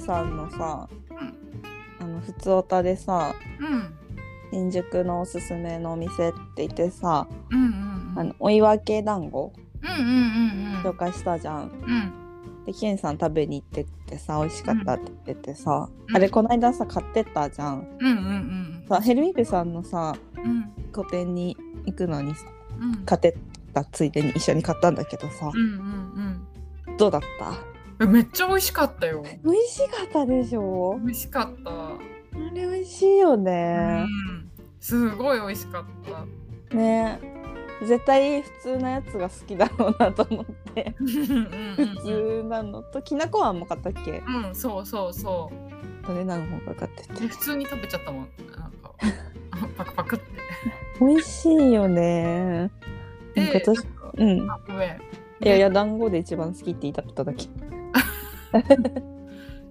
士さんのさ、うん。あの普通おたでさうん。新宿のおすすめのお店って言ってさ、うんうんうん。あのお岩系団子うんうんうん紹介したじゃん。うん。でケンさん食べに行ってってさ美味しかったって言っててさ、うん。あれこないださ買ってったじゃん。うんうんうん。さヘルミグさんのさうん。個展に行くのにさうん。買ってったついでに一緒に買ったんだけどさうんうん。どうだった？うんめっちゃ美味しかったよ。美味しかったでしょ？美味しかった。あれ美味しいよね。うん。すごい美味しかった。ね。絶対普通のやつが好きだろうなと思って。うん普通なのときなこあんも買ったっけ？うんうんそうそうそう。どれなの方が買っててで普通に食べちゃったもん。なんかあ パクパクって。美味しいよね。なんかで私うん。いやいや団子で一番好きって言いたかっただけ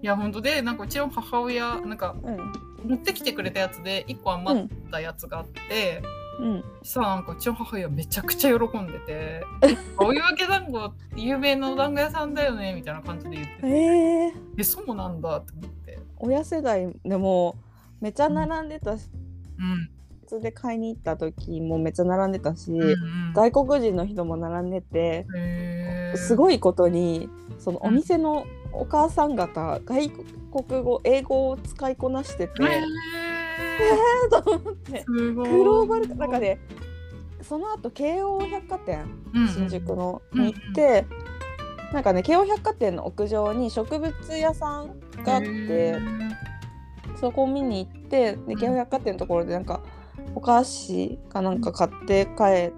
いや本当でなんかうちの母親なんかうん。持ってきてくれたやつで1個余ったやつがあって、うん。さあなんかうちの母親めちゃくちゃ喜んでて「お湯分け団子って有名なお団子屋さんだよね」みたいな感じで言っててえ。ー、「えそうなんだ」って思って。親世代でもめっちゃ並んでたしうん。普通で買いに行った時もめっちゃ並んでたし、うんうん外国人の人も並んでてすごいことにそのお店のお母さん方外国語英語を使いこなしてて、へえー、と思って。グローバルなんかねその後京王百貨店うんうん。新宿のうんうんに行って、なんかね京王百貨店の屋上に植物屋さんがあって、へー。そこ見に行ってで京王百貨店のところでなんかお菓子かなんか買って帰っ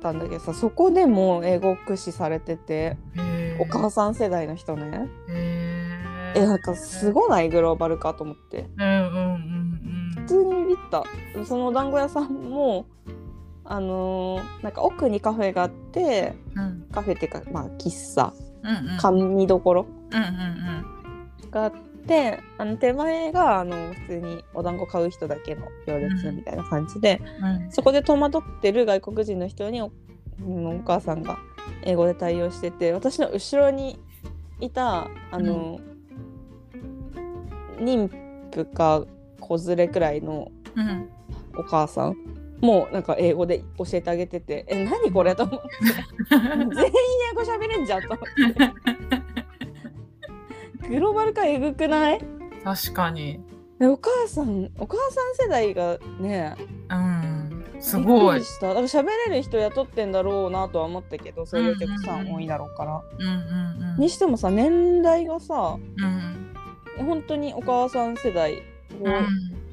たんだけどさそこでも英語駆使されてて。へーお母さん世代の人ね。えなんかすごない？グローバルかと思って。普通にビビった。そのお団子屋さんもあのーなんか奥にカフェがあってうん。うんカフェっていうかまあ喫茶。うんうん。甘味どころがあってあの手前があの普通にお団子買う人だけの行列みたいな感じで、うんうん。そこで戸惑ってる外国人の人におうんお母さんが英語で対応してて私の後ろにいたあの、妊婦か子連れくらいのうん。お母さんもうなんか英語で教えてあげてて「え何これ?」と思って。全員英語喋れんじゃんと思って。グローバル化えぐくない？確かに。えお母さんお母さん世代がねうんすごい。した。だから喋れる人雇ってんだろうなとは思ったけどそういうお客さん多いだろうから、うんうんうんにしてもさ年代がさうん本当にお母さん世代うん。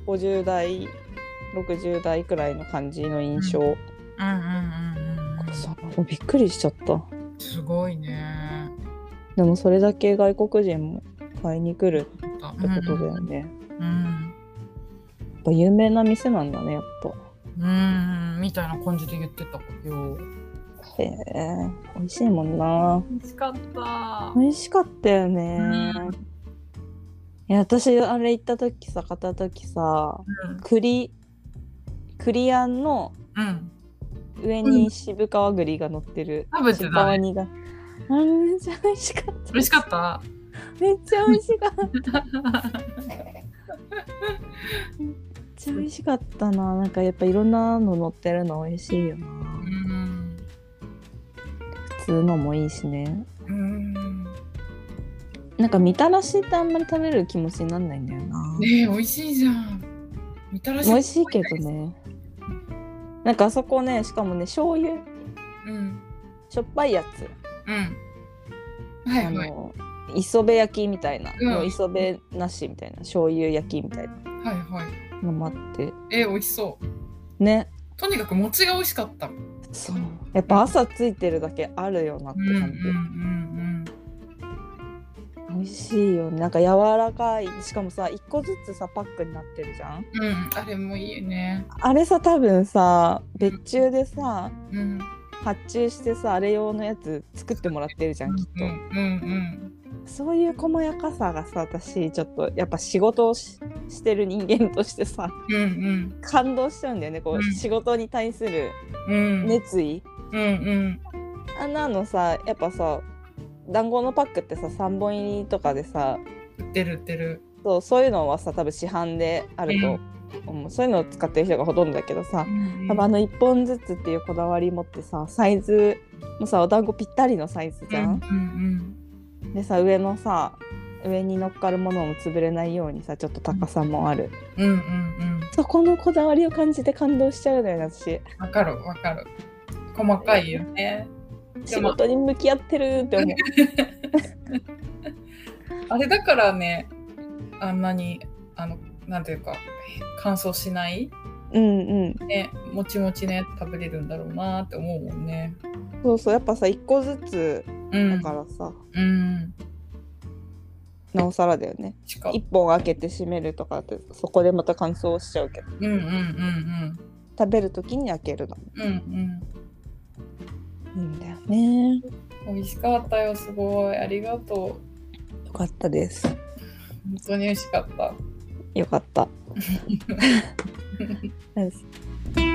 50代60代くらいの感じの印象、うん。うんうんうんさびっくりしちゃった。すごいね。でもそれだけ外国人も買いに来るっってことだよね、うん。やっぱ有名な店なんだねやっぱうんみたいな感じで言ってたよ。へえ美味しいもんな。美味しかった。美味しかったよね、うん。いや私あれ行った時さ買った時さうん。栗栗あんのうん。上に渋皮栗が乗ってる、食べて渋たがあれめっちゃ美味しかった。美味しかった？めっちゃ美味しかった。め っちゃ美味しかったな。なんかやっぱいろんなの乗ってるの美味しいよな。うん普通のもいいしね。うん。なんかみたらしってあんまり食べる気持ちになんないんだよな、ねえ美味しいじゃん。みたらし美味しいけどね。なんかあそこねしかもね醤油。うん。しょっぱいやつ、うん。はいはい。あの磯辺焼きみたいな、うん。の磯辺なしみたいな。醤油焼きみたいな。はいはいのもあって。え美味しそう。ね。とにかく餅が美味しかった。そう。やっぱ朝ついてるだけあるよなってうんうん感じ、うん。美味しいよね。なんか柔らかい。しかもさ1個ずつさパックになってるじゃん。うんうん。あれもいいよね。あれさ多分さ別注でさうん。発注してさあれ用のやつ作ってもらってるじゃんきっと、うんうんそういう細やかさがさ私ちょっとやっぱ仕事をししてる人間としてさうんうん。感動しちゃうんだよね。こう、うん。仕事に対するうん。熱意、うんうん。あんなのさやっぱさ団子のパックってさ3本入りとかでさ売ってる売ってる。そうそういうのはさ多分市販であると思う、そういうのを使ってる人がほとんどだけどさ、多分あの1本ずつっていうこだわり持ってさサイズもさお団子ぴったりのサイズじゃん。うんうんでさ上のさ上に乗っかるものも潰れないようにさちょっと高さもある、うんうんうんそこのこだわりを感じて感動しちゃうのよね私うん。わかるわかる。細かいよね。で 仕も事に向き合ってるって思う あれだからね、あんなに、あの、なんていうか、乾燥しない、うんうんね、もちもちね、食べれるんだろうなって思うもんね。そうそうやっぱさ1個ずつうん。だからさ、うん。なおさらだよねしか1本開けて閉めるとかってそこでまた乾燥しちゃうけどうんうんうん食べる時に開けるのうん。うんいいんだよねうん。美味しかったよ、すごい。ありがとう。よかったです本当に美味しかった。よかった